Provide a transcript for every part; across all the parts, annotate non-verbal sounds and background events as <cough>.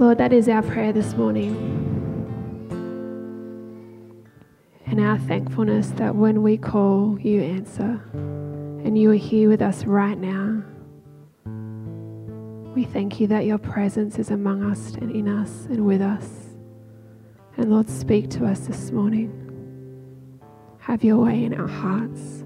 Lord, that is our prayer this morning. And our thankfulness that when we call, you answer. And you are here with us right now. We thank you that your presence is among us and in us and with us. And Lord, speak to us this morning. Have your way in our hearts.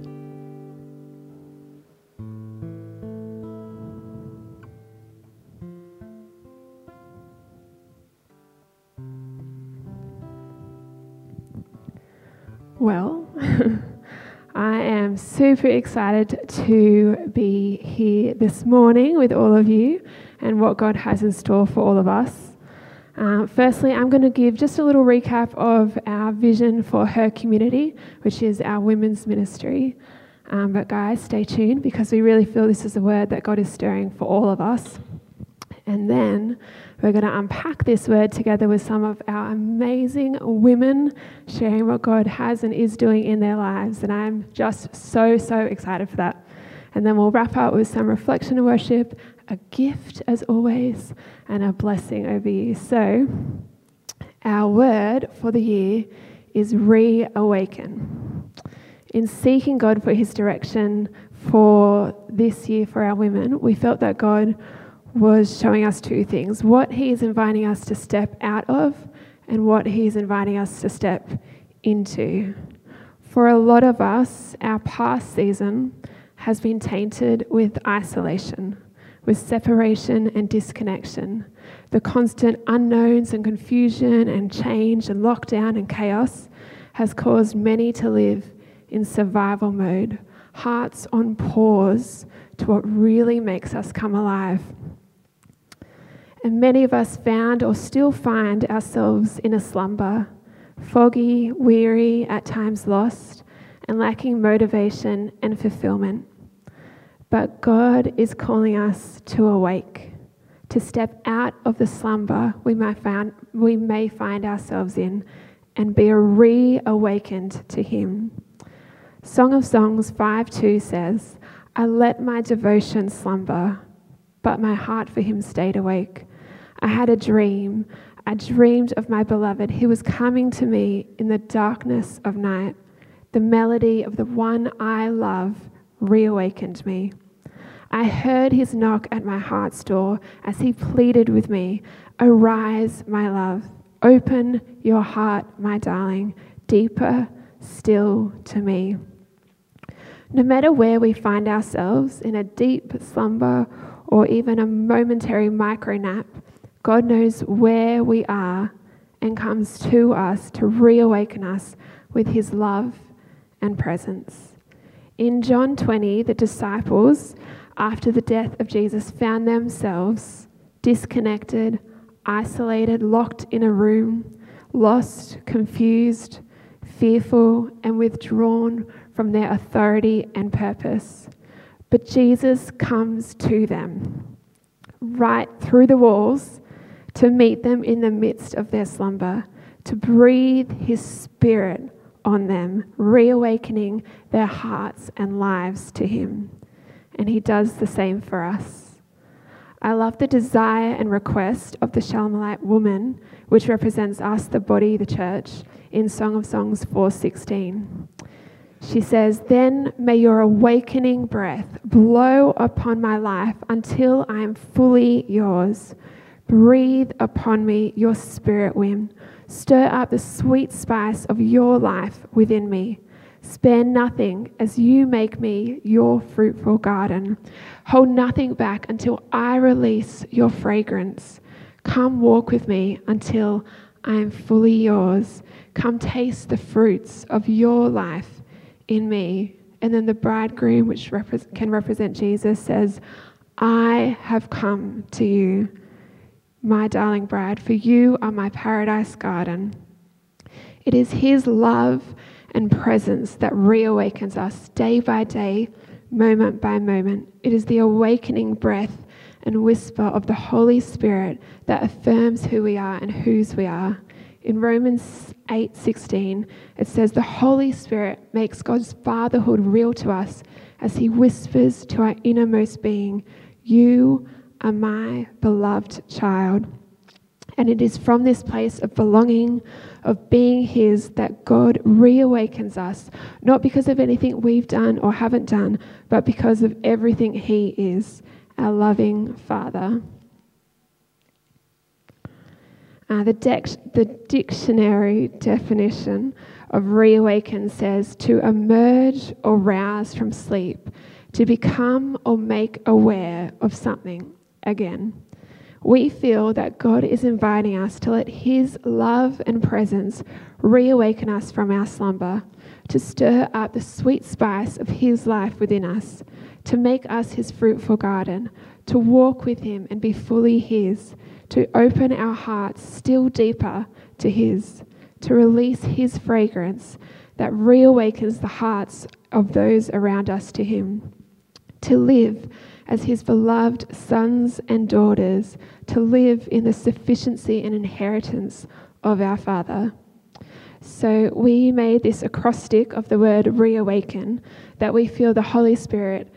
Super excited to be here this morning with all of you and what God has in store for all of us. Uh, firstly, I'm going to give just a little recap of our vision for her community, which is our women's ministry. Um, but, guys, stay tuned because we really feel this is a word that God is stirring for all of us. And then we're going to unpack this word together with some of our amazing women sharing what God has and is doing in their lives. And I'm just so, so excited for that. And then we'll wrap up with some reflection and worship, a gift as always, and a blessing over you. So, our word for the year is reawaken. In seeking God for his direction for this year for our women, we felt that God was showing us two things what he is inviting us to step out of and what he is inviting us to step into. For a lot of us, our past season has been tainted with isolation, with separation and disconnection. The constant unknowns and confusion and change and lockdown and chaos has caused many to live in survival mode, hearts on pause to what really makes us come alive. And many of us found or still find ourselves in a slumber, foggy, weary, at times lost, and lacking motivation and fulfillment. But God is calling us to awake, to step out of the slumber we may find, we may find ourselves in and be reawakened to Him. Song of Songs 5 2 says, I let my devotion slumber, but my heart for Him stayed awake. I had a dream. I dreamed of my beloved. He was coming to me in the darkness of night. The melody of the one I love reawakened me. I heard his knock at my heart's door as he pleaded with me Arise, my love. Open your heart, my darling, deeper still to me. No matter where we find ourselves, in a deep slumber or even a momentary micro nap, God knows where we are and comes to us to reawaken us with his love and presence. In John 20, the disciples, after the death of Jesus, found themselves disconnected, isolated, locked in a room, lost, confused, fearful, and withdrawn from their authority and purpose. But Jesus comes to them right through the walls to meet them in the midst of their slumber, to breathe His Spirit on them, reawakening their hearts and lives to Him. And He does the same for us. I love the desire and request of the Shulamite woman, which represents us, the body, the church, in Song of Songs 4:16. She says, Then may your awakening breath blow upon my life until I am fully yours. Breathe upon me your spirit wind. Stir up the sweet spice of your life within me. Spare nothing as you make me your fruitful garden. Hold nothing back until I release your fragrance. Come walk with me until I am fully yours. Come taste the fruits of your life in me. And then the bridegroom, which can represent Jesus, says, I have come to you my darling bride, for you are my paradise garden. It is His love and presence that reawakens us day by day, moment by moment. It is the awakening breath and whisper of the Holy Spirit that affirms who we are and whose we are. In Romans 8:16, it says the Holy Spirit makes God's fatherhood real to us as he whispers to our innermost being, "You are my beloved child. And it is from this place of belonging, of being His, that God reawakens us, not because of anything we've done or haven't done, but because of everything He is, our loving Father. Uh, the, the dictionary definition of reawaken says to emerge or rouse from sleep, to become or make aware of something again. We feel that God is inviting us to let His love and presence reawaken us from our slumber, to stir up the sweet spice of His life within us, to make us His fruitful garden, to walk with Him and be fully His, to open our hearts still deeper to His, to release His fragrance that reawakens the hearts of those around us to Him, to live as his beloved sons and daughters to live in the sufficiency and inheritance of our Father. So we made this acrostic of the word reawaken that we feel the Holy Spirit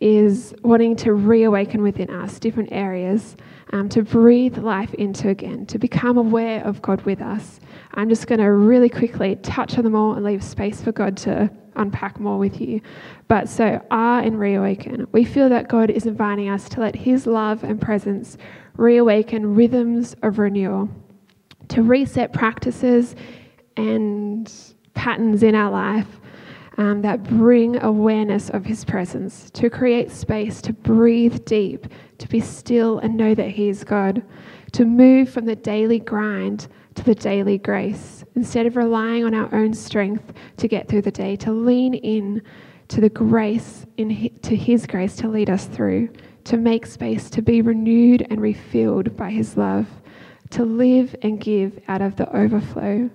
is wanting to reawaken within us different areas, um, to breathe life into again, to become aware of God with us. I'm just going to really quickly touch on them all and leave space for God to unpack more with you. But so, are and reawaken, we feel that God is inviting us to let His love and presence reawaken rhythms of renewal, to reset practices and patterns in our life um, that bring awareness of His presence, to create space to breathe deep, to be still and know that He is God, to move from the daily grind to the daily grace. Instead of relying on our own strength to get through the day, to lean in to the grace, in, to His grace to lead us through, to make space to be renewed and refilled by His love, to live and give out of the overflow.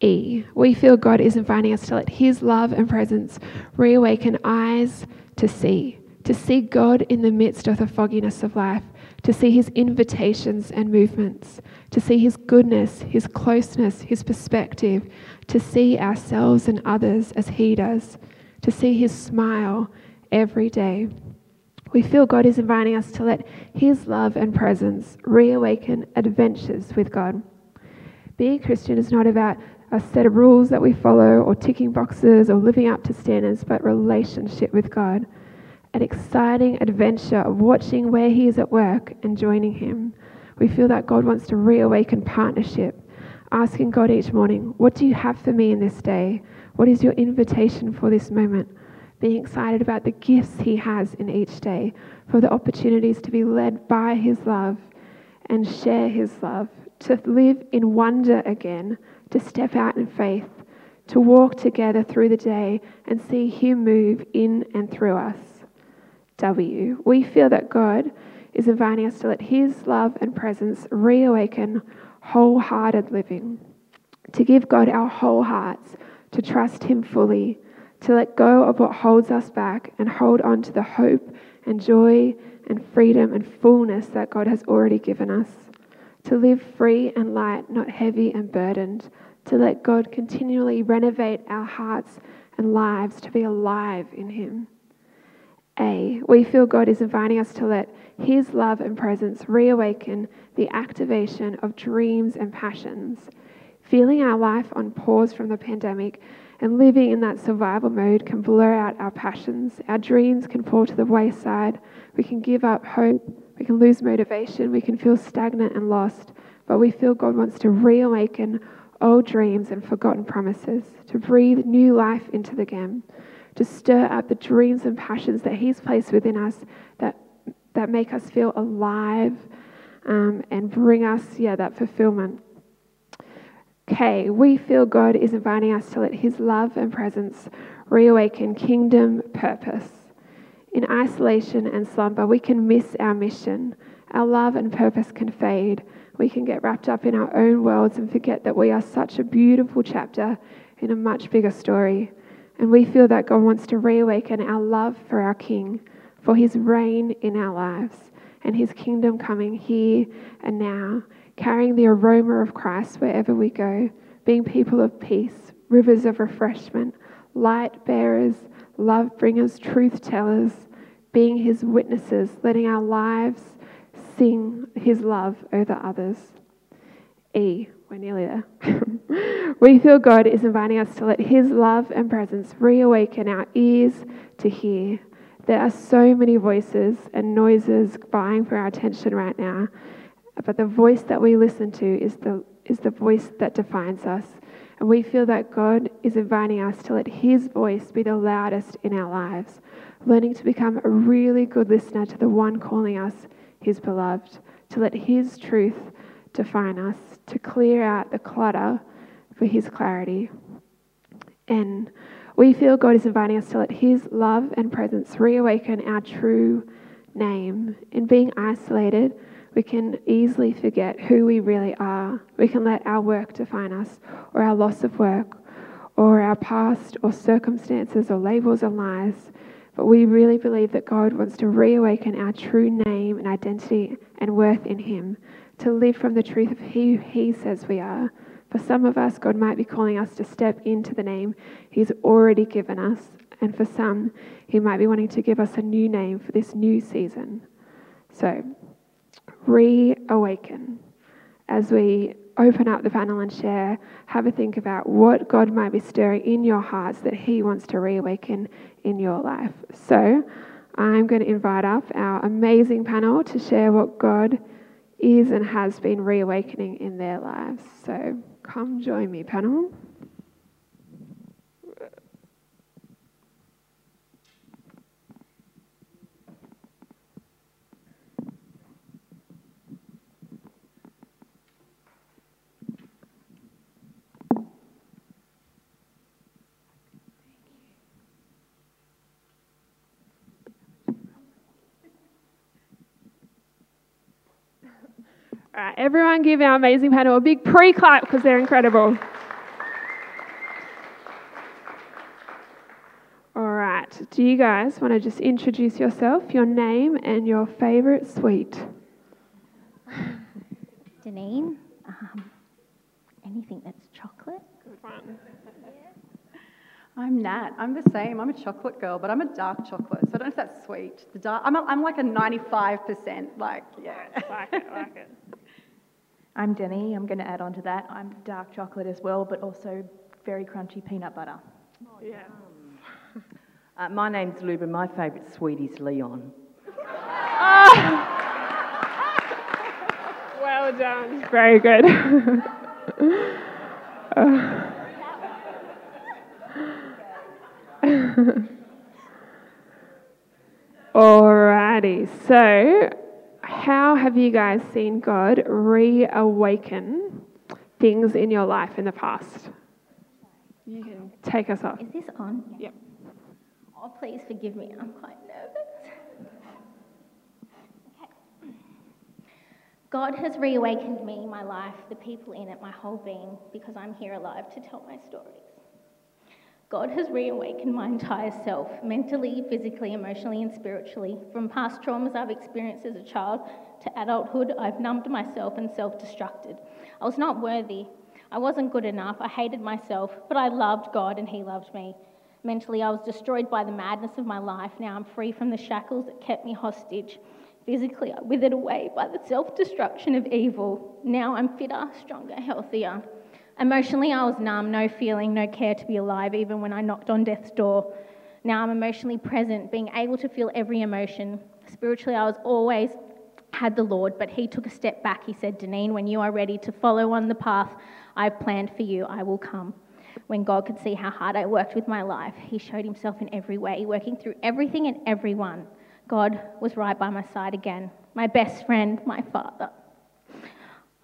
E. We feel God is inviting us to let His love and presence reawaken eyes to see, to see God in the midst of the fogginess of life, to see His invitations and movements, to see His goodness, His closeness, His perspective, to see ourselves and others as He does, to see His smile every day. We feel God is inviting us to let His love and presence reawaken adventures with God. Being Christian is not about a set of rules that we follow or ticking boxes or living up to standards, but relationship with God. An exciting adventure of watching where He is at work and joining Him we feel that God wants to reawaken partnership, asking God each morning, What do you have for me in this day? What is your invitation for this moment? Being excited about the gifts He has in each day, for the opportunities to be led by His love and share His love, to live in wonder again, to step out in faith, to walk together through the day and see Him move in and through us. W. We feel that God is inviting us to let His love and presence reawaken wholehearted living, to give God our whole hearts, to trust Him fully, to let go of what holds us back and hold on to the hope and joy and freedom and fullness that God has already given us, to live free and light, not heavy and burdened, to let God continually renovate our hearts and lives to be alive in Him. A, we feel God is inviting us to let His love and presence reawaken the activation of dreams and passions. Feeling our life on pause from the pandemic and living in that survival mode can blur out our passions. Our dreams can fall to the wayside. We can give up hope. We can lose motivation. We can feel stagnant and lost. But we feel God wants to reawaken old dreams and forgotten promises, to breathe new life into the game to stir up the dreams and passions that He's placed within us that, that make us feel alive um, and bring us, yeah, that fulfillment. Okay, we feel God is inviting us to let His love and presence reawaken kingdom purpose. In isolation and slumber, we can miss our mission. Our love and purpose can fade. We can get wrapped up in our own worlds and forget that we are such a beautiful chapter in a much bigger story. And we feel that God wants to reawaken our love for our King, for his reign in our lives, and his kingdom coming here and now, carrying the aroma of Christ wherever we go, being people of peace, rivers of refreshment, light bearers, love bringers, truth tellers, being his witnesses, letting our lives sing his love over others. E. We're nearly there. we feel God is inviting us to let His love and presence reawaken our ears to hear. There are so many voices and noises vying for our attention right now, but the voice that we listen to is the, is the voice that defines us. And we feel that God is inviting us to let His voice be the loudest in our lives, learning to become a really good listener to the one calling us His beloved, to let His truth define us, to clear out the clutter for His clarity. And we feel God is inviting us to let His love and presence reawaken our true name. In being isolated, we can easily forget who we really are. We can let our work define us, or our loss of work, or our past, or circumstances, or labels or lies. But we really believe that God wants to reawaken our true name and identity and worth in Him, to live from the truth of who He says we are. For some of us, God might be calling us to step into the name He's already given us. And for some, He might be wanting to give us a new name for this new season. So, reawaken. As we open up the panel and share, have a think about what God might be stirring in your hearts that He wants to reawaken in your life. So, I'm going to invite up our amazing panel to share what God is and has been reawakening in their lives. So, come join me, panel. All right, everyone give our amazing panel a big pre clap because they're incredible. All right, do you guys want to just introduce yourself, your name, and your favourite sweet? <laughs> Deneen, um, anything that's chocolate. Good one. <laughs> I'm Nat. I'm the same. I'm a chocolate girl, but I'm a dark chocolate, so I don't know if that's sweet. The dark, I'm, a, I'm like a 95%, like, yeah. like it, like it. I'm Denny. I'm going to add on to that. I'm dark chocolate as well, but also very crunchy peanut butter. Oh, yeah. Uh, my name's Luba. My favourite sweet is Leon. <laughs> Well done. Very good. Uh. <laughs> Alrighty, so how have you guys seen God reawaken things in your life in the past? You can take us off. Is this on? Yep. Oh, please forgive me. I'm quite nervous. Okay. God has reawakened me, my life, the people in it, my whole being, because I'm here alive to tell my stories. God has reawakened my entire self, mentally, physically, emotionally, and spiritually. From past traumas I've experienced as a child to adulthood, I've numbed myself and self destructed. I was not worthy. I wasn't good enough. I hated myself, but I loved God and He loved me. Mentally, I was destroyed by the madness of my life. Now I'm free from the shackles that kept me hostage. Physically, I withered away by the self destruction of evil. Now I'm fitter, stronger, healthier. Emotionally, I was numb, no feeling, no care to be alive, even when I knocked on death's door. Now I'm emotionally present, being able to feel every emotion. Spiritually, I was always had the Lord, but He took a step back. He said, Deneen, when you are ready to follow on the path I've planned for you, I will come. When God could see how hard I worked with my life, He showed Himself in every way, working through everything and everyone. God was right by my side again, my best friend, my Father.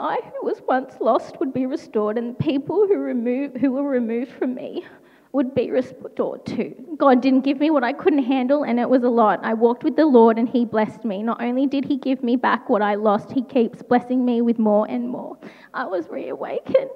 I, who was once lost, would be restored, and the people who, remove, who were removed from me would be restored too. God didn't give me what I couldn't handle, and it was a lot. I walked with the Lord, and He blessed me. Not only did He give me back what I lost, He keeps blessing me with more and more. I was reawakened.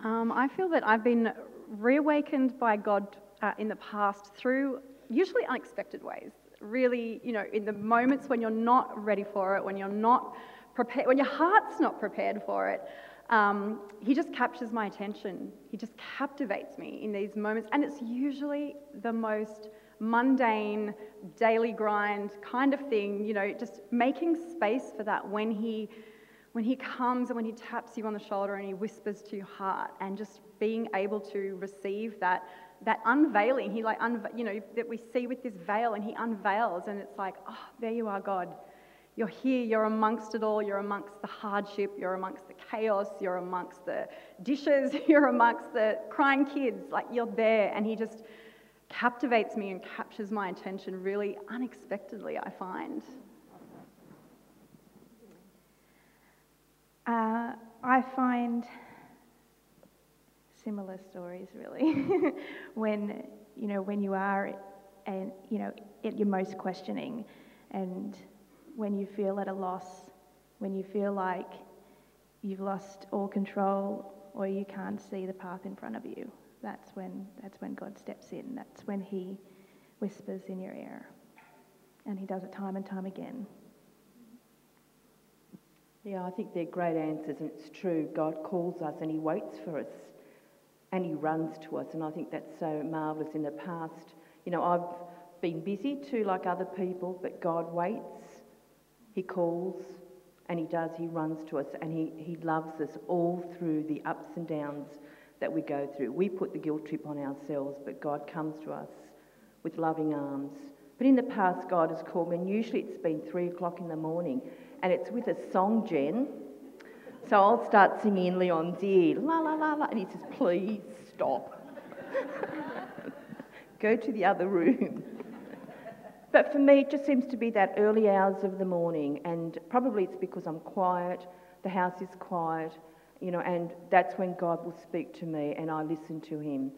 Um, I feel that I've been reawakened by God uh, in the past through usually unexpected ways. Really, you know, in the moments when you're not ready for it, when you're not prepared, when your heart's not prepared for it, um, he just captures my attention. He just captivates me in these moments, and it's usually the most mundane, daily grind kind of thing, you know, just making space for that when he when he comes and when he taps you on the shoulder and he whispers to your heart and just being able to receive that that unveiling. He like you know that we see with this veil and he unveils and it's like oh there you are god. You're here you're amongst it all. You're amongst the hardship. You're amongst the chaos. You're amongst the dishes. <laughs> You're amongst the crying kids. Like you're there. And he just captivates me and captures my attention really unexpectedly i find. Uh, I find similar stories really <laughs> when you know when you are and you know at your most questioning and when you feel at a loss when you feel like you've lost all control or you can't see the path in front of you that's when that's when God steps in. That's when he whispers in your ear. And he does it time and time again. Yeah, I think they're great answers, and it's true. God calls us and He waits for us and He runs to us, and I think that's so marvellous. In the past, you know, I've been busy too, like other people, but God waits, He calls, and He does, He runs to us, and He, he loves us all through the ups and downs that we go through. We put the guilt trip on ourselves, but God comes to us with loving arms. But in the past, God has called me, and usually it's been three o'clock in the morning, and it's with a song, Jen. So I'll start singing in Leon's ear, la la la la, and he says, please stop. <laughs> Go to the other room. But for me, it just seems to be that early hours of the morning, and probably it's because I'm quiet, the house is quiet, you know, and that's when God will speak to me and I listen to Him.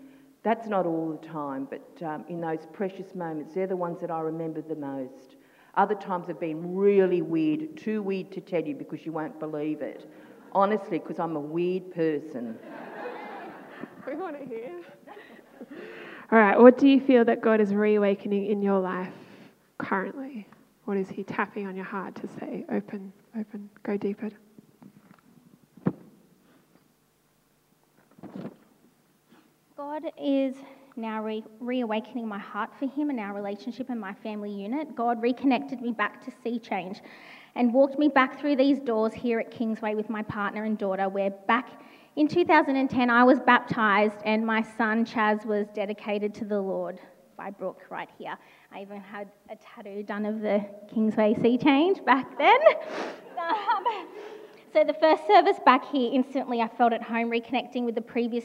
That's not all the time, but um, in those precious moments, they're the ones that I remember the most. Other times have been really weird, too weird to tell you because you won't believe it. Honestly, because I'm a weird person. <laughs> We want to hear. All right, what do you feel that God is reawakening in your life currently? What is He tapping on your heart to say, open, open, go deeper? God is now re- reawakening my heart for Him and our relationship and my family unit. God reconnected me back to sea change and walked me back through these doors here at Kingsway with my partner and daughter, where back in 2010 I was baptized and my son Chaz was dedicated to the Lord by Brooke right here. I even had a tattoo done of the Kingsway Sea Change back then. <laughs> Um, so the first service back here, instantly I felt at home, reconnecting with the previous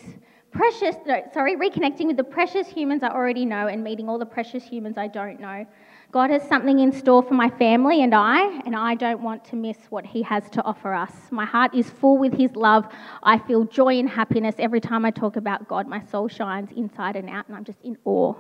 precious, no, sorry, reconnecting with the precious humans I already know and meeting all the precious humans I don't know. God has something in store for my family and I, and I don't want to miss what He has to offer us. My heart is full with His love. I feel joy and happiness every time I talk about God. My soul shines inside and out, and I'm just in awe.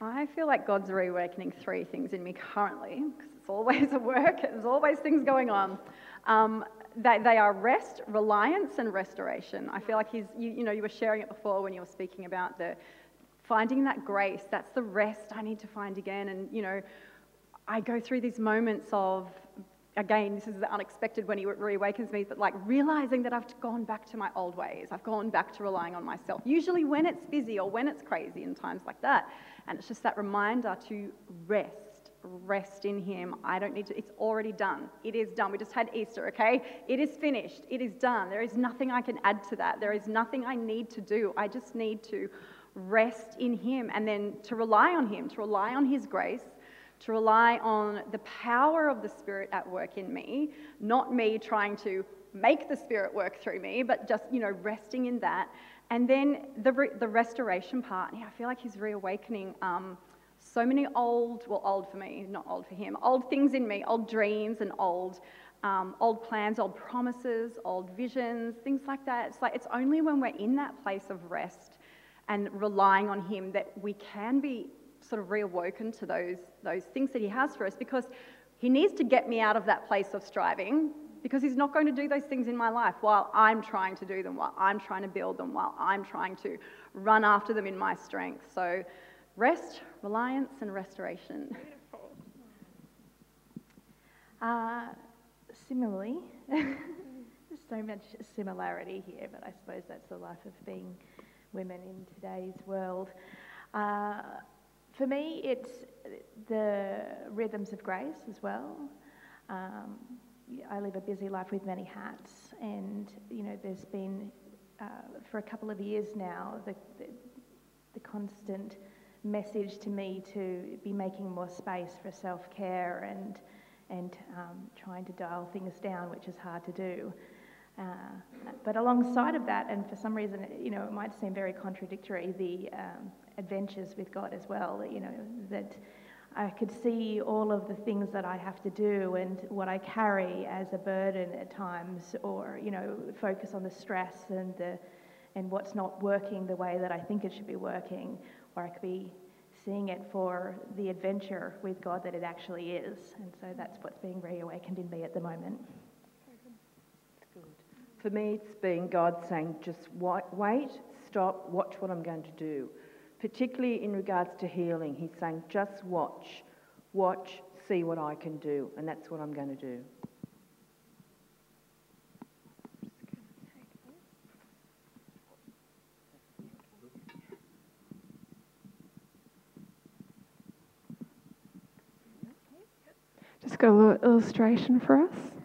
I feel like God's reawakening three things in me currently, because it's always <laughs> a work, there's always things going on. Um, they, they are rest, reliance, and restoration. I feel like he's, you, you know, you were sharing it before when you were speaking about the finding that grace. That's the rest I need to find again. And, you know, I go through these moments of, again, this is the unexpected when he reawakens me, but like realizing that I've gone back to my old ways. I've gone back to relying on myself, usually when it's busy or when it's crazy in times like that. And it's just that reminder to rest, rest in Him. I don't need to, it's already done. It is done. We just had Easter, okay? It is finished. It is done. There is nothing I can add to that. There is nothing I need to do. I just need to rest in Him and then to rely on Him, to rely on His grace. To rely on the power of the Spirit at work in me, not me trying to make the Spirit work through me, but just, you know, resting in that and then the, re- the restoration part, yeah, I feel like he's reawakening um, so many old, well, old for me, not old for him, old things in me, old dreams and old, um, old plans, old promises, old visions, things like that. It's like it's only when we're in that place of rest and relying on him that we can be sort of reawoken to those, those things that he has for us because he needs to get me out of that place of striving because he's not going to do those things in my life while I'm trying to do them, while I'm trying to build them, while I'm trying to run after them in my strength. So, rest, reliance, and restoration. Uh, similarly, <laughs> there's so much similarity here, but I suppose that's the life of being women in today's world. Uh, for me, it's the rhythms of grace as well. Um, I live a busy life with many hats, and you know, there's been uh, for a couple of years now the, the, the constant message to me to be making more space for self care and and um, trying to dial things down, which is hard to do. Uh, but alongside of that, and for some reason, you know, it might seem very contradictory, the um, adventures with God as well. You know that I could see all of the things that I have to do and what I carry as a burden at times, or you know, focus on the stress and the and what's not working the way that I think it should be working, or I could be seeing it for the adventure with God that it actually is. And so that's what's being reawakened in me at the moment. For me, it's been God saying, just wait, stop, watch what I'm going to do. Particularly in regards to healing, He's saying, just watch, watch, see what I can do. And that's what I'm going to do. Just got a little illustration for us.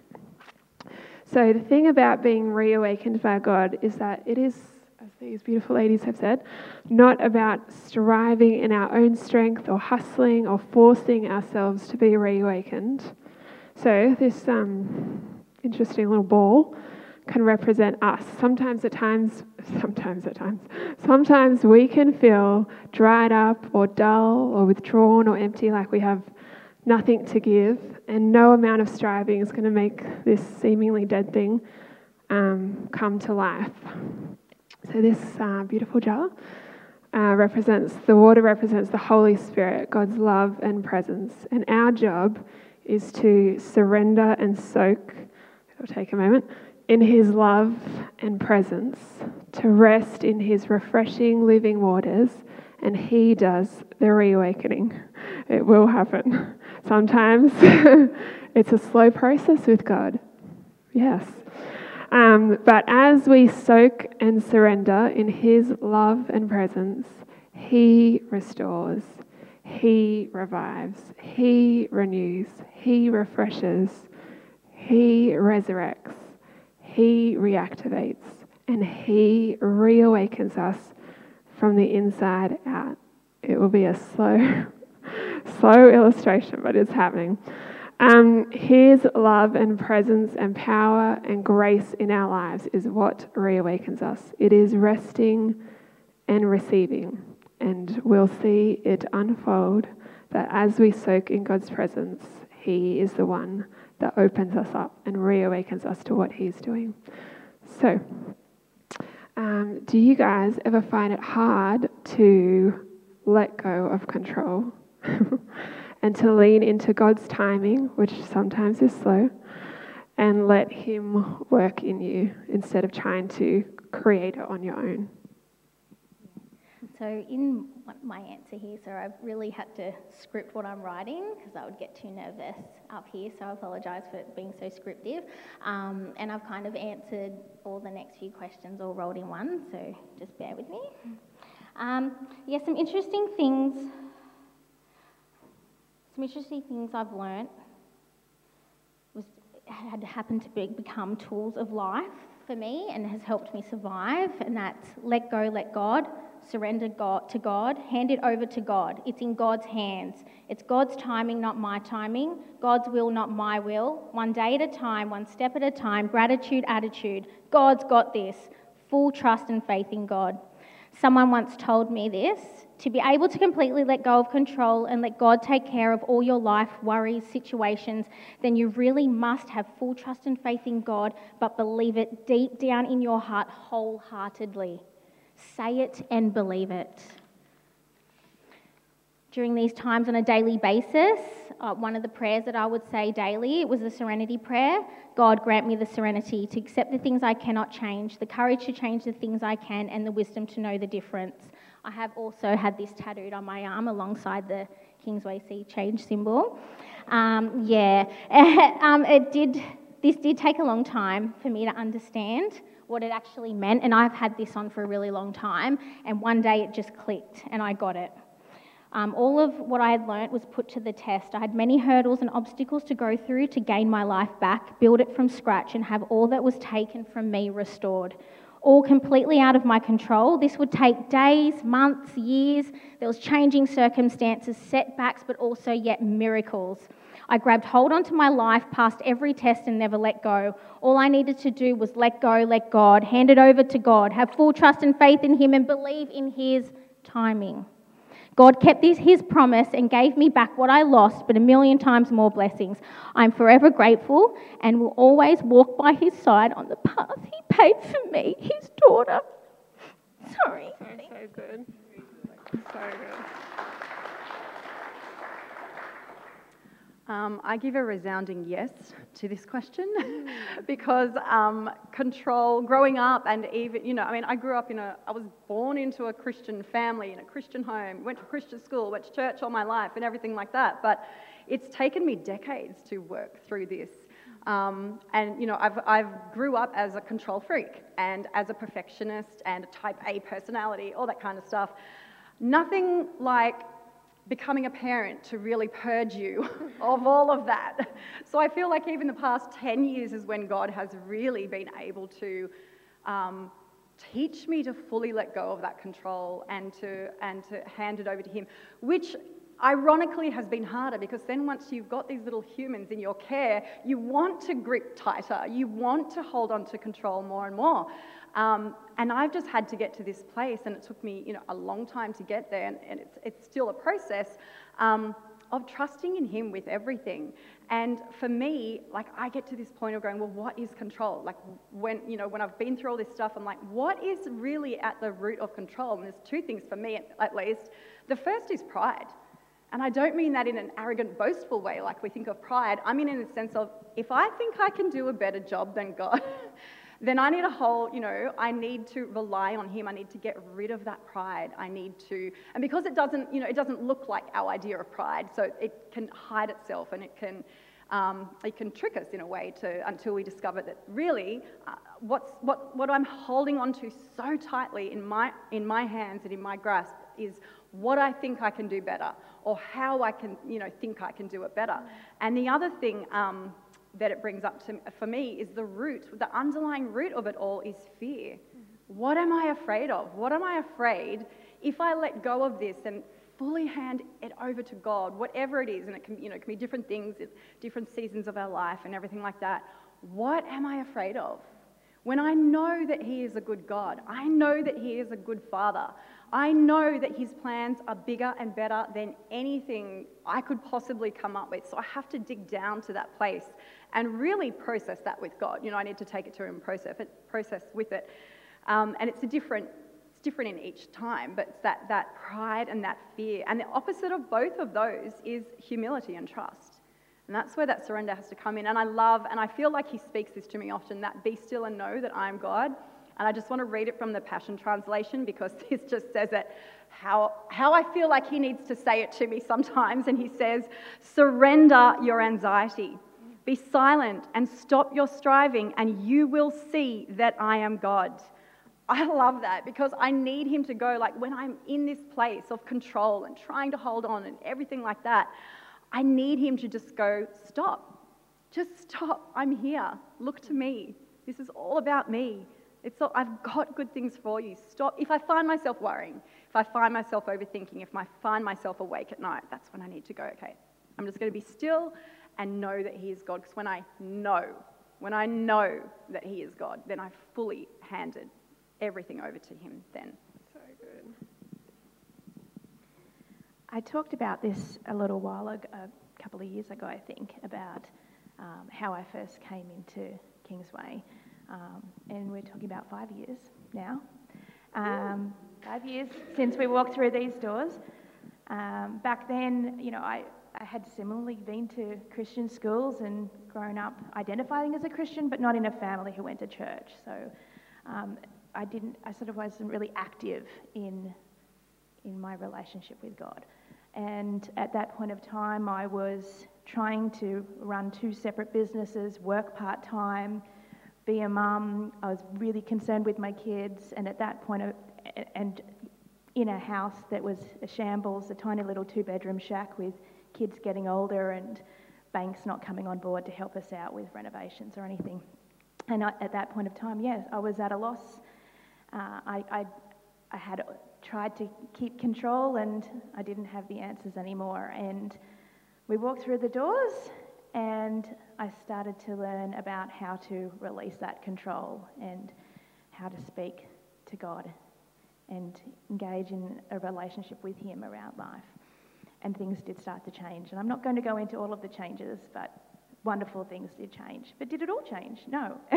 So, the thing about being reawakened by God is that it is, as these beautiful ladies have said, not about striving in our own strength or hustling or forcing ourselves to be reawakened. So, this um, interesting little ball can represent us. Sometimes at times, <laughs> sometimes at times, sometimes we can feel dried up or dull or withdrawn or empty, like we have nothing to give, and no amount of striving is going to make this seemingly dead thing um, come to life. So, this uh, beautiful jar uh, represents the water, represents the Holy Spirit, God's love and presence. And our job is to surrender and soak, it'll take a moment, in His love and presence, to rest in His refreshing living waters, and He does the reawakening. It will happen. Sometimes <laughs> it's a slow process with God. Yes. Um, but as we soak and surrender in His love and presence, He restores, He revives, He renews, He refreshes, He resurrects, He reactivates, and He reawakens us from the inside out. It will be a slow <laughs> slow illustration, but it's happening. Um, his love and presence and power and grace in our lives is what reawakens us. It is resting and receiving. And we'll see it unfold that as we soak in God's presence, He is the one that opens us up and reawakens us to what He's doing. So, um, do you guys ever find it hard to let go of control? <laughs> and to lean into God's timing, which sometimes is slow, and let Him work in you instead of trying to create it on your own. So, in my answer here, so I've really had to script what I'm writing because I would get too nervous up here, so I apologise for being so scriptive. Um, and I've kind of answered all the next few questions all rolled in one, so just bear with me. Um, yeah, some interesting things some interesting things I've learnt was had happened to be, become tools of life for me and has helped me survive, and that's let go, let God, surrender God to God, hand it over to God. It's in God's hands. It's God's timing, not my timing. God's will, not my will. One day at a time, one step at a time. Gratitude, attitude. God's got this. Full trust and faith in God. Someone once told me this to be able to completely let go of control and let God take care of all your life worries, situations, then you really must have full trust and faith in God, but believe it deep down in your heart wholeheartedly. Say it and believe it. During these times on a daily basis, uh, one of the prayers that I would say daily was the serenity prayer. God grant me the serenity to accept the things I cannot change, the courage to change the things I can, and the wisdom to know the difference. I have also had this tattooed on my arm alongside the Kingsway Sea change symbol. Um, yeah, <laughs> um, it did. This did take a long time for me to understand what it actually meant. And I've had this on for a really long time. And one day it just clicked and I got it. Um, all of what I had learnt was put to the test. I had many hurdles and obstacles to go through to gain my life back, build it from scratch, and have all that was taken from me restored. All completely out of my control. This would take days, months, years. There was changing circumstances, setbacks, but also yet miracles. I grabbed hold onto my life, passed every test, and never let go. All I needed to do was let go, let God, hand it over to God, have full trust and faith in Him, and believe in His timing. God kept his, promise and gave me back what I lost, but a million times more blessings. I'm forever grateful and will always walk by his side on the path he paved for me, his daughter. Sorry. So good. So good. Um, I give a resounding yes to this question <laughs> because um, control, growing up, and even, you know, I mean, I grew up in a, I was born into a Christian family, in a Christian home, went to Christian school, went to church all my life, and everything like that. But it's taken me decades to work through this. Um, and, you know, I've, I've grew up as a control freak and as a perfectionist and a type A personality, all that kind of stuff. Nothing like becoming a parent to really purge you <laughs> of all of that. So I feel like even the past 10 years is when God has really been able to um, teach me to fully let go of that control and to, and to hand it over to Him, which ironically has been harder because then once you've got these little humans in your care, you want to grip tighter, you want to hold on to control more and more. Um, and I've just had to get to this place, and it took me, you know, a long time to get there, and, and it's, it's still a process um, of trusting in Him with everything. And for me, like, I get to this point of going, well, what is control? Like, when, you know, when I've been through all this stuff, I'm like, what is really at the root of control? And there's two things for me, at least. The first is pride. And I don't mean that in an arrogant, boastful way, like we think of pride. I mean in the sense of if I think I can do a better job than God, <laughs> then I need a whole, you know, I need to rely on Him. I need to get rid of that pride. I need to, and because it doesn't, you know, it doesn't look like our idea of pride, so it can hide itself and it can, um, it can trick us in a way to until we discover that really, uh, what's what what I'm holding on to so tightly in my in my hands and in my grasp is what I think I can do better or how I can, you know, think I can do it better. And the other thing. Um, that it brings up to, for me is the root, the underlying root of it all is fear. What am I afraid of? What am I afraid if I let go of this and fully hand it over to God, whatever it is, and it can, you know, it can be different things, different seasons of our life and everything like that. What am I afraid of? When I know that He is a good God, I know that He is a good Father, I know that His plans are bigger and better than anything I could possibly come up with. So I have to dig down to that place and really process that with God. You know, I need to take it to Him and process it, process with it. Um, and it's a different, it's different in each time, but it's that, that pride and that fear. And the opposite of both of those is humility and trust. And that's where that surrender has to come in. And I love, and I feel like He speaks this to me often that be still and know that I am God. And I just want to read it from the Passion Translation because <laughs> this just says it how, how I feel like he needs to say it to me sometimes. And he says, Surrender your anxiety. Be silent and stop your striving, and you will see that I am God. I love that because I need him to go, like when I'm in this place of control and trying to hold on and everything like that, I need him to just go, Stop. Just stop. I'm here. Look to me. This is all about me. It's all, I've got good things for you. Stop. If I find myself worrying, if I find myself overthinking, if I find myself awake at night, that's when I need to go, okay, I'm just going to be still and know that He is God. Because when I know, when I know that He is God, then I've fully handed everything over to Him then. So good. I talked about this a little while ago, a couple of years ago, I think, about um, how I first came into Kingsway. Um, and we're talking about five years now. Um, five years since we walked through these doors. Um, back then, you know, I, I had similarly been to Christian schools and grown up identifying as a Christian, but not in a family who went to church. So um, I didn't, I sort of wasn't really active in, in my relationship with God. And at that point of time, I was trying to run two separate businesses, work part time, be a mum. I was really concerned with my kids, and at that and in a house that was a shambles, a tiny little two-bedroom shack with kids getting older and banks not coming on board to help us out with renovations or anything. And I, at that point of time, yes, I was at a loss. Uh, I, I, I had tried to keep control and I didn't have the answers anymore. And we walked through the doors I started to learn about how to release that control and how to speak to God and engage in a relationship with Him around life. And things did start to change. And I'm not going to go into all of the changes, but wonderful things did change. But did it all change? No. <laughs>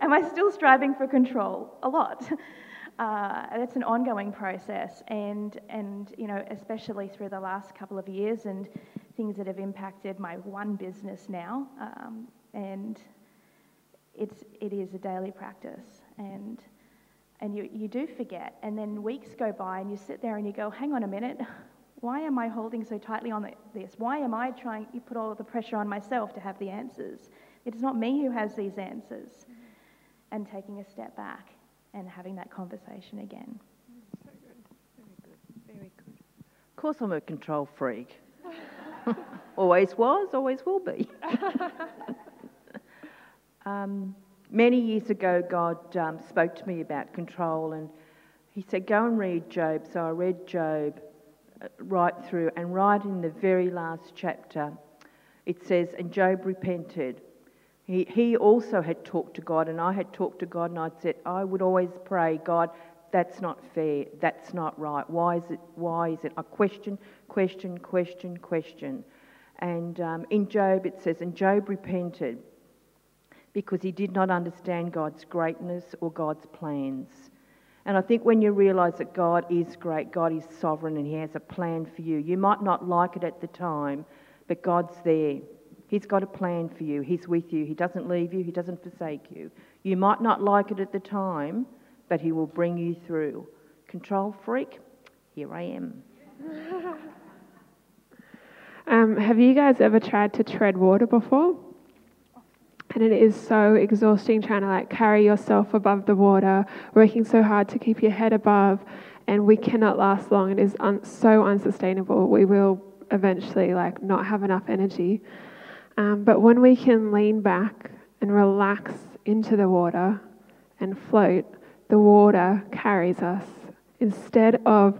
Am I still striving for control? A lot. Uh, it's an ongoing process, and and you know, especially through the last couple of years, and things that have impacted my one business now, um, and it's it is a daily practice, and and you you do forget, and then weeks go by, and you sit there and you go, hang on a minute, why am I holding so tightly on this? Why am I trying? You put all the pressure on myself to have the answers. It's not me who has these answers, mm-hmm. and taking a step back and having that conversation again. So good. Very good. Very good. Of course, I'm a control freak. <laughs> always was, always will be. <laughs> um, many years ago, God um, spoke to me about control and He said, Go and read Job. So I read Job uh, right through, and right in the very last chapter, it says, And Job repented he, he also had talked to God, and I had talked to God, and I'd said, I would always pray, God, that's not fair, that's not right. Why is it? Why is it? I question, question, question, question. And um, in Job it says, and Job repented because he did not understand God's greatness or God's plans. And I think when you realise that God is great, God is sovereign, and He has a plan for you, you might not like it at the time, but God's there. He's got a plan for you. He's with you. He doesn't leave you. He doesn't forsake you. You might not like it at the time, but He will bring you through. Control freak, here I am. <laughs> um, have you guys ever tried to tread water before? And it is so exhausting trying to like carry yourself above the water, working so hard to keep your head above, and we cannot last long. It is un- so unsustainable. We will eventually like not have enough energy. Um, but when we can lean back and relax into the water and float, the water carries us. Instead of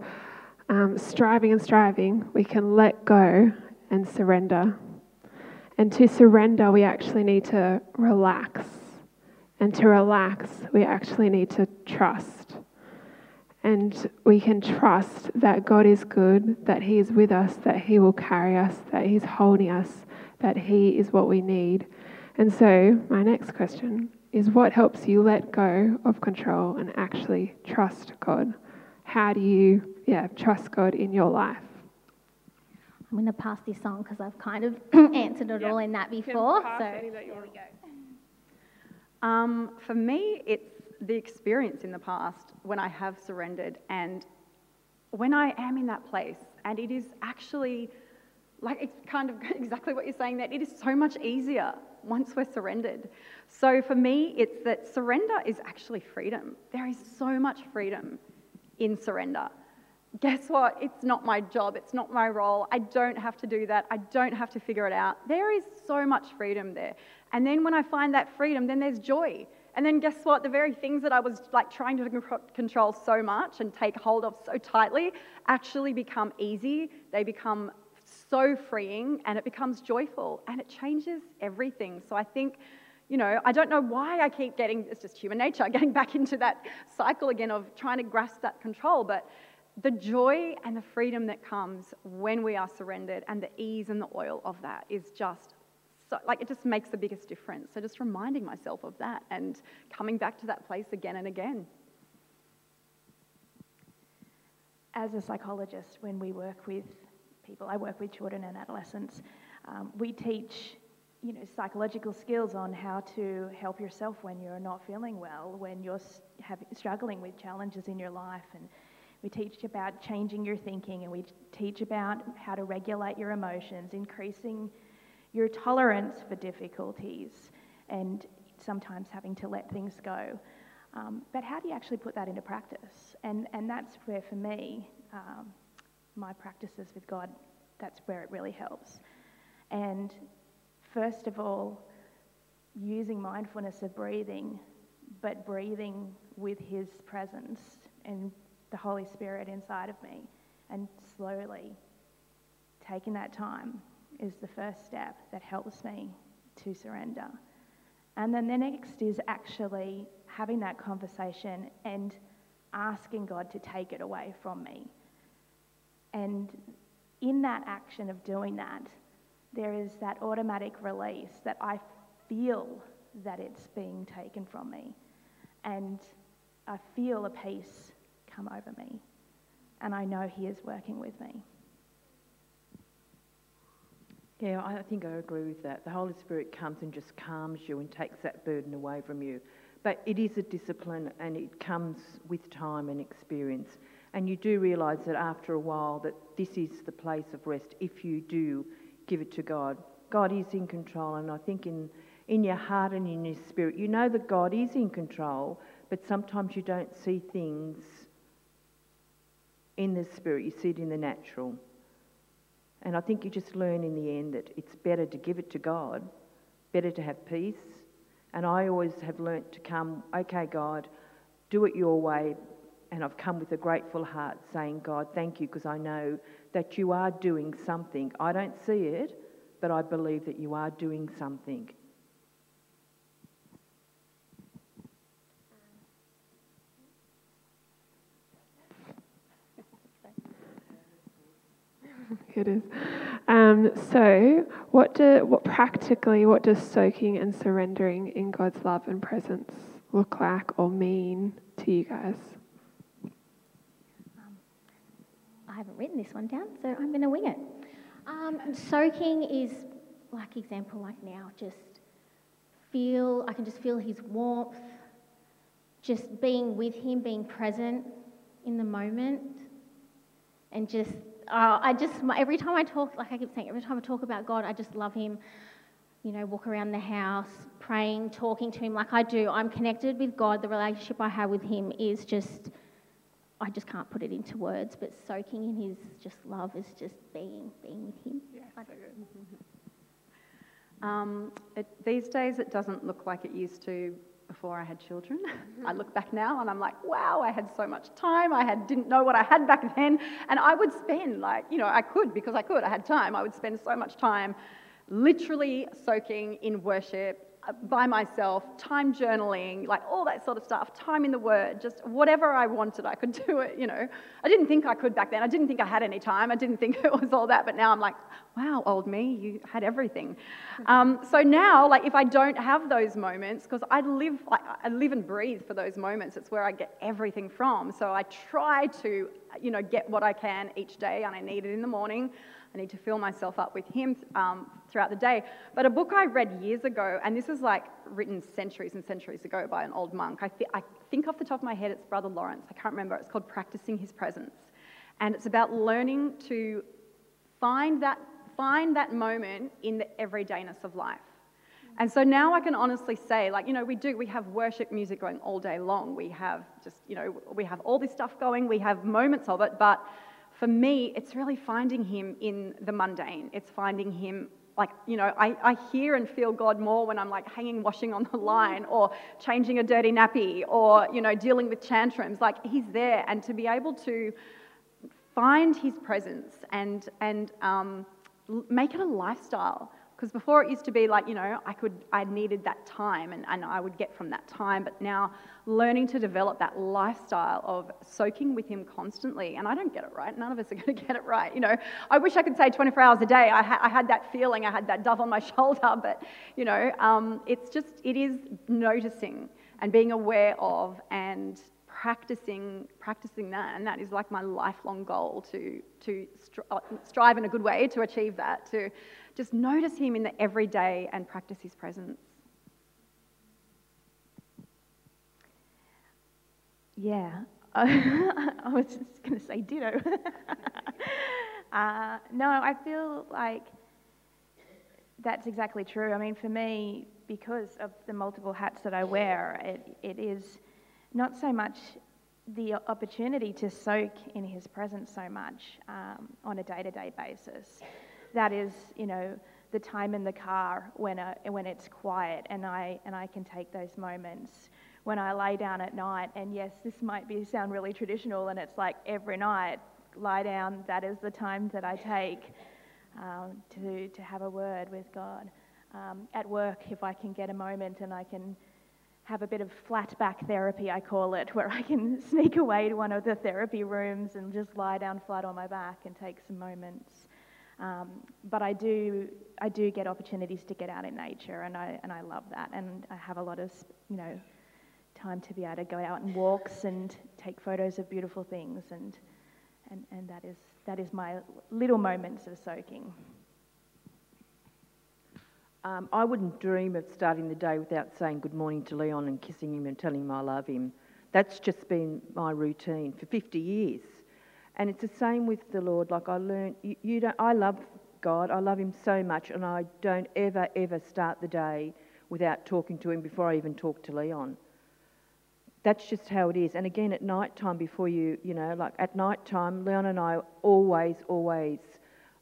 um, striving and striving, we can let go and surrender. And to surrender, we actually need to relax. And to relax, we actually need to trust. And we can trust that God is good, that He is with us, that He will carry us, that He's holding us, that He is what we need. And so, my next question is what helps you let go of control and actually trust God? How do you, yeah, trust God in your life? I'm going to pass this on because I've kind of <clears throat> answered it all in that before. so there we go. Um, for me, it's the experience in the past when I have surrendered and when I am in that place, and it is actually like it's kind of <laughs> exactly what you're saying that it is so much easier once we're surrendered. So for me, it's that surrender is actually freedom. There is so much freedom in surrender. Guess what? It's not my job. It's not my role. I don't have to do that. I don't have to figure it out. There is so much freedom there. And then when I find that freedom, then there's joy. And then guess what? The very things that I was like trying to control so much and take hold of so tightly actually become easy. They become so freeing and it becomes joyful and it changes everything. So I think, you know, I don't know why I keep getting, it's just human nature, <laughs> getting back into that cycle again of trying to grasp that control. But the joy and the freedom that comes when we are surrendered and the ease and the oil of that is just so, like, it just makes the biggest difference. So just reminding myself of that and coming back to that place again and again. As a psychologist, when we work with people. I work with children and adolescents. Um, we teach you know, psychological skills on how to help yourself when you're not feeling well, when you're have, struggling with challenges in your life. And we teach about changing your thinking, and we teach about how to regulate your emotions, increasing your tolerance for difficulties, and sometimes having to let things go. Um, but how do you actually put that into practice? And, and that's where, for me, um, my practices with God, that's where it really helps. And first of all, using mindfulness of breathing, but breathing with His presence and the Holy Spirit inside of me, and slowly taking that time is the first step that helps me to surrender. And then the next is actually having that conversation and asking God to take it away from me. And in that action of doing that, there is that automatic release that I feel that it's being taken from me. And I feel a peace come over me. And I know He is working with me. Yeah, I think I agree with that. The Holy Spirit comes and just calms you and takes that burden away from you. But it is a discipline and it comes with time and experience. And you do realise that after a while that this is the place of rest if you do give it to God. God is in control and I think in, in your heart and in your spirit, you know that God is in control, but sometimes you don't see things in the spirit, you see it in the natural. And I think you just learn in the end that it's better to give it to God, better to have peace. And I always have learnt to come, okay, God, do it your way. And I've come with a grateful heart saying, God, thank you, because I know that you are doing something. I don't see it, but I believe that you are doing something. <laughs> it is. Um, so, what do what practically what does soaking and surrendering in God's love and presence look like or mean to you guys? Um, I haven't written this one down, so I'm going to wing it. Um, soaking is like example, like now, just feel. I can just feel His warmth. Just being with Him, being present in the moment, and just uh, I just, every time I talk, like I keep saying, every time I talk about God, I just love Him. You know, walk around the house, praying, talking to Him like I do. I'm connected with God. The relationship I have with Him is just, I just can't put it into words, but soaking in His just love is just being, being with Him. Yeah, so good. <laughs> Um, it, these days, it doesn't look like it used to before I had children. <laughs> I look back now and I'm like, wow, I had so much time. I had, didn't know what I had back then. And I would spend, like, you know, I could because I could. I had time. I would spend so much time literally soaking in worship, by myself, time journaling, like all that sort of stuff, time in the Word, just whatever I wanted, I could <laughs> do it, you know. I didn't think I could back then. I didn't think I had any time. I didn't <laughs> think it was all that. But now I'm like, wow, old me, you had everything. Um, so now, like, if I don't have those moments, because I live, like, I live and breathe for those moments, it's where I get everything from. So I try to, you know, get what I can each day, and I need it in the morning. I need to fill myself up with Him um, throughout the day. But a book I read years ago, and this is like written centuries and centuries ago by an old monk. I, th- I think off the top of my head it's Brother Lawrence. I can't remember. It's called Practicing His Presence. And it's about learning to find that, find that moment in the everydayness of life. And so now I can honestly say, like, you know, we do, we have worship music going all day long. We have just, you know, we have all this stuff going. We have moments of it, but for me, it's really finding Him in the mundane. It's finding Him, like, you know, I, I hear and feel God more when I'm like hanging washing on the line or changing a dirty nappy or, you know, dealing with tantrums. Like, He's there. And to be able to find His presence and, and um, make it a lifestyle because before it used to be like, you know, I could, I needed that time and, and I would get from that time. But now learning to develop that lifestyle of soaking with Him constantly. And I don't get it right. None of us are going <laughs> to get it right. You know, I wish I could say 24 hours a day. I, ha- I had that feeling, I had that dove on my <laughs> shoulder. But, you know, um, it's just, it is noticing and being aware of and practicing practicing that and that is like my lifelong goal to to stri- strive in a good way to achieve that to just notice Him in the everyday and practice His presence. Yeah, <laughs> I was just going to say ditto. <laughs> uh, no, I feel like that's exactly true. I mean, for me, because of the multiple hats that I wear, it, it is not so much the opportunity to soak in His presence so much um, on a day to day basis. That is, you know, the time in the car when, uh, when it's quiet and I, and I can take those moments. When I lay down at night, and yes, this might be sound really traditional, and it's like every night, lie down, that is the time that I take um, to, to have a word with God. Um, at work, if I can get a moment and I can have a bit of flat back therapy, I call it, <laughs> where I can sneak away to one of the therapy rooms and just lie down flat on my back and take some moments. Um, but I do, I do get opportunities to get out in nature, and I, and I love that. And I have a lot of, you know, time to be able to go out and walks and take photos of beautiful things, and, and, and that, is, that is my little moments of soaking. Um, I wouldn't dream of starting the day without saying good morning to Leon and kissing him and telling him I love him. That's just been my routine for 50 years. And it's the same with the Lord. Like I learned, you, you don't, I love God, I love Him so much, and I don't ever, ever start the day without talking to Him before I even talk to Leon. That's just how it is. And again, at night time, before you, you know, like at night time, Leon and I always, always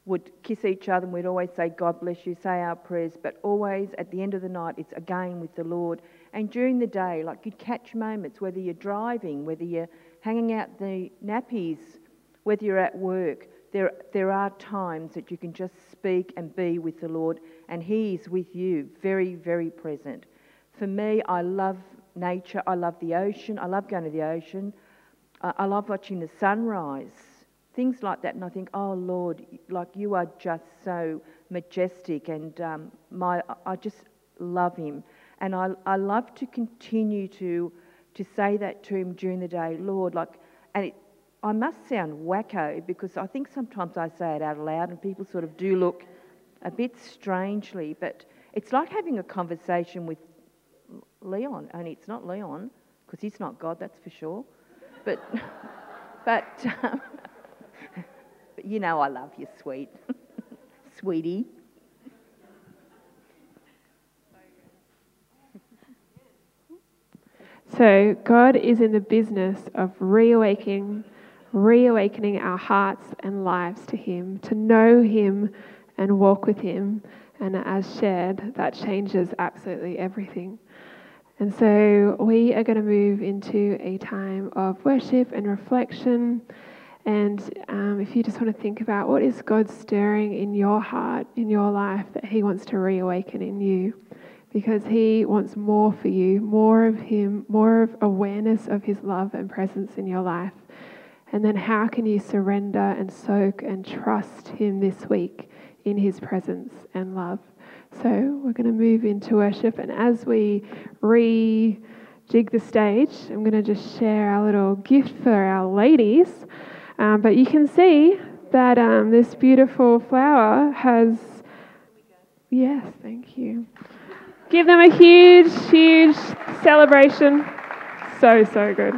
would kiss each other and we'd always say, God bless you, say our prayers, but always at the end of the night, it's again with the Lord. And during the day, like you'd catch moments, whether you're driving, whether you're hanging out the nappies, whether you're at work, there, there are times that you can just speak and be with the Lord, and He is with you, very, very present. For me, I love nature, I love the ocean, I love going to the ocean, I, I love watching the sunrise things like that. And I think, oh Lord, like you are just so majestic, and um, my I just love Him, and I I love to continue to to say that to Him during the day, Lord, like, and it, I must sound wacko because I think sometimes I say it out loud, and people sort of do look a bit strangely, but it's like having a conversation with Leon, only it's not Leon because he's not God, that's for sure. But, <laughs> but um, <laughs> you know I love you, sweet. <laughs> Sweetie. So, God is in the business of reawakening, reawakening our hearts and lives to Him, to know Him and walk with Him. And as shared, that changes absolutely everything. And so, we are going to move into a time of worship and reflection. And um, if you just want to think about what is God stirring in your heart, in your life, that He wants to reawaken in you, because He wants more for you, more of Him, more of awareness of His love and presence in your life. And then how can you surrender and soak and trust Him this week in His presence and love? So we're going to move into worship. And as we rejig the stage, I'm going to just share our little gift for our ladies. Um, but you can see that um, this beautiful flower has. Yes, thank you. Give them a huge, huge celebration. So, so good.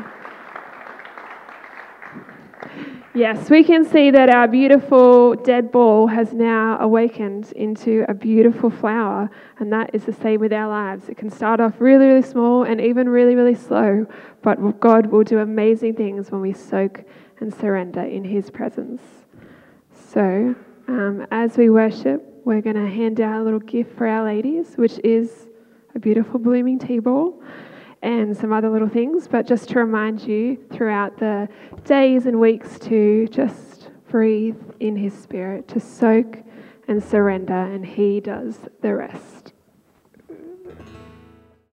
Yes, we can see that our beautiful dead ball has now awakened into a beautiful flower, and that is the same with our lives. It can start off really, really small and even really, really slow, but God will do amazing things when we soak and surrender in His presence. So, um, as we worship, we're going to hand out a little gift for our ladies, which is a beautiful blooming tea ball and some other little things. But just to remind you throughout the days and weeks to just breathe in His Spirit, to soak and surrender, and He does the rest.